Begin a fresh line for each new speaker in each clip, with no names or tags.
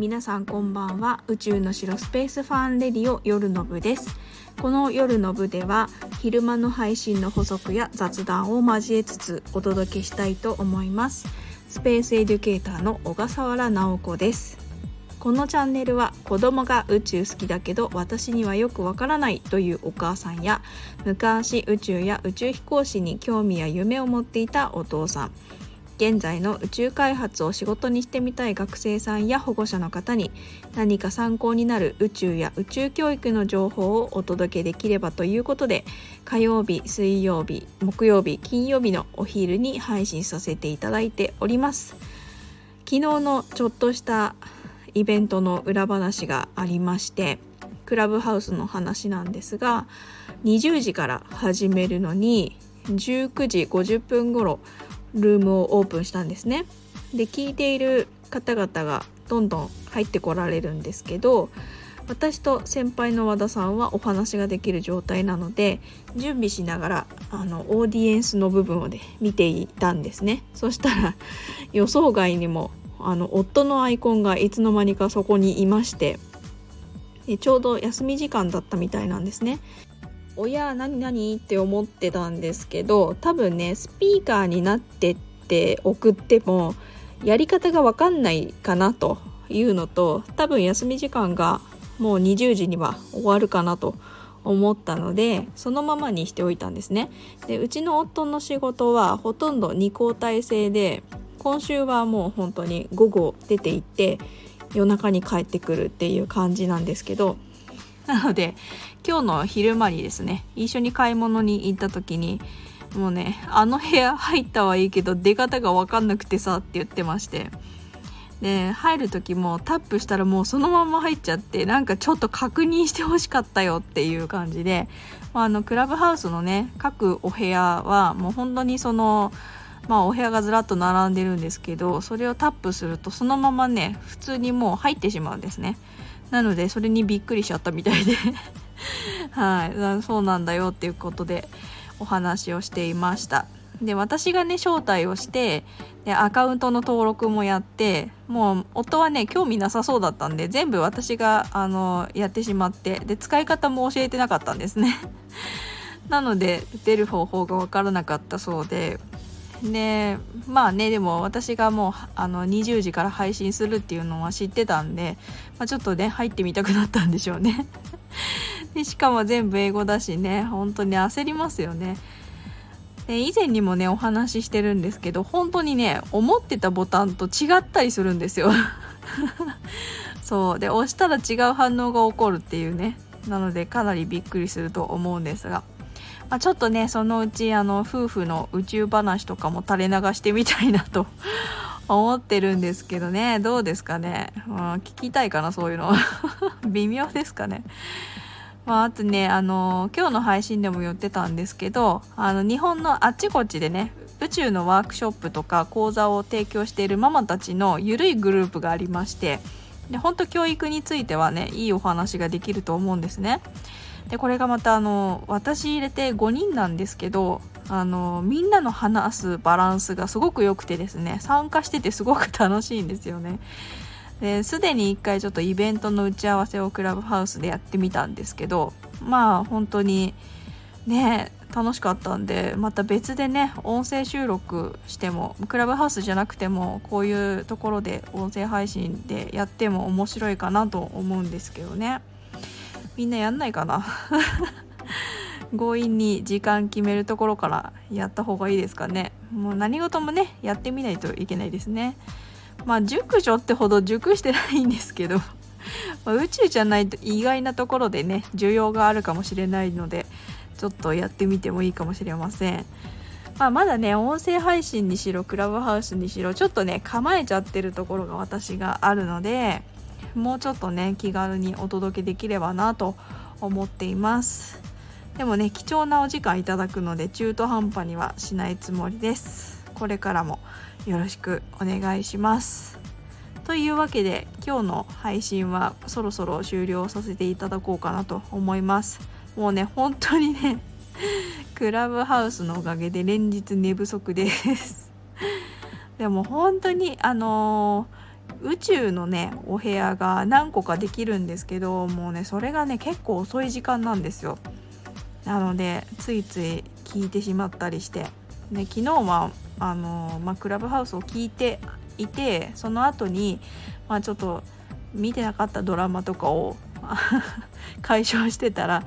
皆さんこんばんは。宇宙の城スペースファンレディオ夜の部です。この夜の部では昼間の配信の補足や雑談を交えつつお届けしたいと思います。スペースエデュケーターの小笠原直子です。このチャンネルは子供が宇宙好きだけど私にはよくわからないというお母さんや昔宇宙や宇宙飛行士に興味や夢を持っていたお父さん。現在の宇宙開発を仕事にしてみたい学生さんや保護者の方に何か参考になる宇宙や宇宙教育の情報をお届けできればということで火曜日水曜日木曜日金曜日のお昼に配信させていただいております。昨日のちょっとしたイベントの裏話がありましてクラブハウスの話なんですが20時から始めるのに19時50分頃ルームをオープンしたんですね。で聞いている方々がどんどん入ってこられるんですけど私と先輩の和田さんはお話ができる状態なので準備しながらあのオーディエンスの部分をね見ていたんですねそしたら予想外にもあの夫のアイコンがいつの間にかそこにいましてちょうど休み時間だったみたいなんですね親何何？って思ってたんですけど多分ねスピーカーになってって送ってもやり方が分かんないかなというのと多分休み時間がもう20時には終わるかなと思ったのでそのままにしておいたんですね。でうちの夫の仕事はほとんど2交代制で今週はもう本当に午後出て行って夜中に帰ってくるっていう感じなんですけどなので今日の昼間にですね一緒に買い物に行った時にもうねあの部屋入ったはいいけど出方が分かんなくてさって言ってまして。で入る時もタップしたらもうそのまま入っちゃってなんかちょっと確認してほしかったよっていう感じで、まあ、あのクラブハウスのね各お部屋はもう本当にそのまあお部屋がずらっと並んでるんですけどそれをタップするとそのままね普通にもう入ってしまうんですね。なのでそれにびっくりしちゃったみたいで。はい。そうなんだよっていうことでお話をしていました。で私がね招待をしてでアカウントの登録もやってもう夫はね興味なさそうだったんで全部私があのやってしまってで使い方も教えてなかったんですね。なので出る方法が分からなかったそうででまあねでも私がもうあの20時から配信するっていうのは知ってたんで、まあ、ちょっとね入ってみたくなったんでしょうね。でしかも全部英語だしね本当に焦りますよね。で以前にもねお話ししてるんですけど本当にね思ってたボタンと違ったりするんですよ。そう。で押したら違う反応が起こるっていうね。なのでかなりびっくりすると思うんですが。まあ、ちょっとねそのうちあの夫婦の宇宙話とかも垂れ流してみたいなと 思ってるんですけどね。どうですかね、まあ、聞きたいかなそういうの。微妙ですかね？まあ、あとね、あの今日の配信でも言ってたんですけどあの日本のあっちこっちでね宇宙のワークショップとか講座を提供しているママたちのゆるいグループがありましてで本当教育についてはねいいお話ができると思うんですね。でこれがまたあの私入れて5人なんですけどあのみんなの話すバランスがすごく良くてですね参加しててすごく楽しいんですよね。ですでに1回ちょっとイベントの打ち合わせをクラブハウスでやってみたんですけどまあ本当にね楽しかったんでまた別でね音声収録してもクラブハウスじゃなくてもこういうところで音声配信でやっても面白いかなと思うんですけどね。みんなやんないかな。強引に時間決めるところからやった方がいいですかね。もう何事もねやってみないといけないですね。まあ熟女ってほど熟してないんですけど ま宇宙じゃないと意外なところでね需要があるかもしれないのでちょっとやってみてもいいかもしれません。まあ、まだね音声配信にしろクラブハウスにしろちょっとね構えちゃってるところが私があるのでもうちょっとね気軽にお届けできればなと思っています。でもね貴重なお時間いただくので中途半端にはしないつもりです。これからもよろしくお願いします。というわけで今日の配信はそろそろ終了させていただこうかなと思います。もうね本当にね クラブハウスのおかげで連日寝不足です。でも本当にあのー宇宙のねお部屋が何個かできるんですけどもうねそれがね結構遅い時間なんですよ。なのでついつい聞いてしまったりして。で昨日はあの、まあ、クラブハウスを聞いていてその後にまあちょっと見てなかったドラマとかを 解消してたら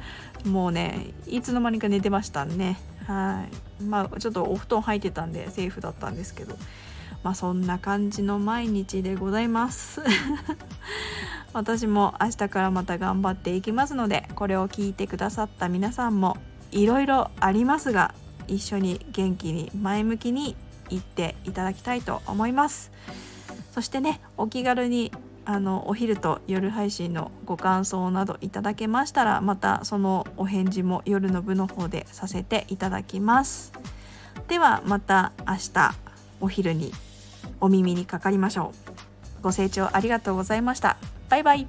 もうねいつの間にか寝てましたねはい。まあちょっとお布団入ってたんでセーフだったんですけど。まあそんな感じの毎日でございます。私も明日からまた頑張っていきますのでこれを聞いてくださった皆さんもいろいろありますが一緒に元気に前向きにいっていただきたいと思います。そしてねお気軽にあのお昼と夜配信のご感想などいただけましたらまたそのお返事も夜の部の方でさせていただきます。ではまた明日お昼にお耳にかかりましょう。ご清聴ありがとうございました。バイバイ。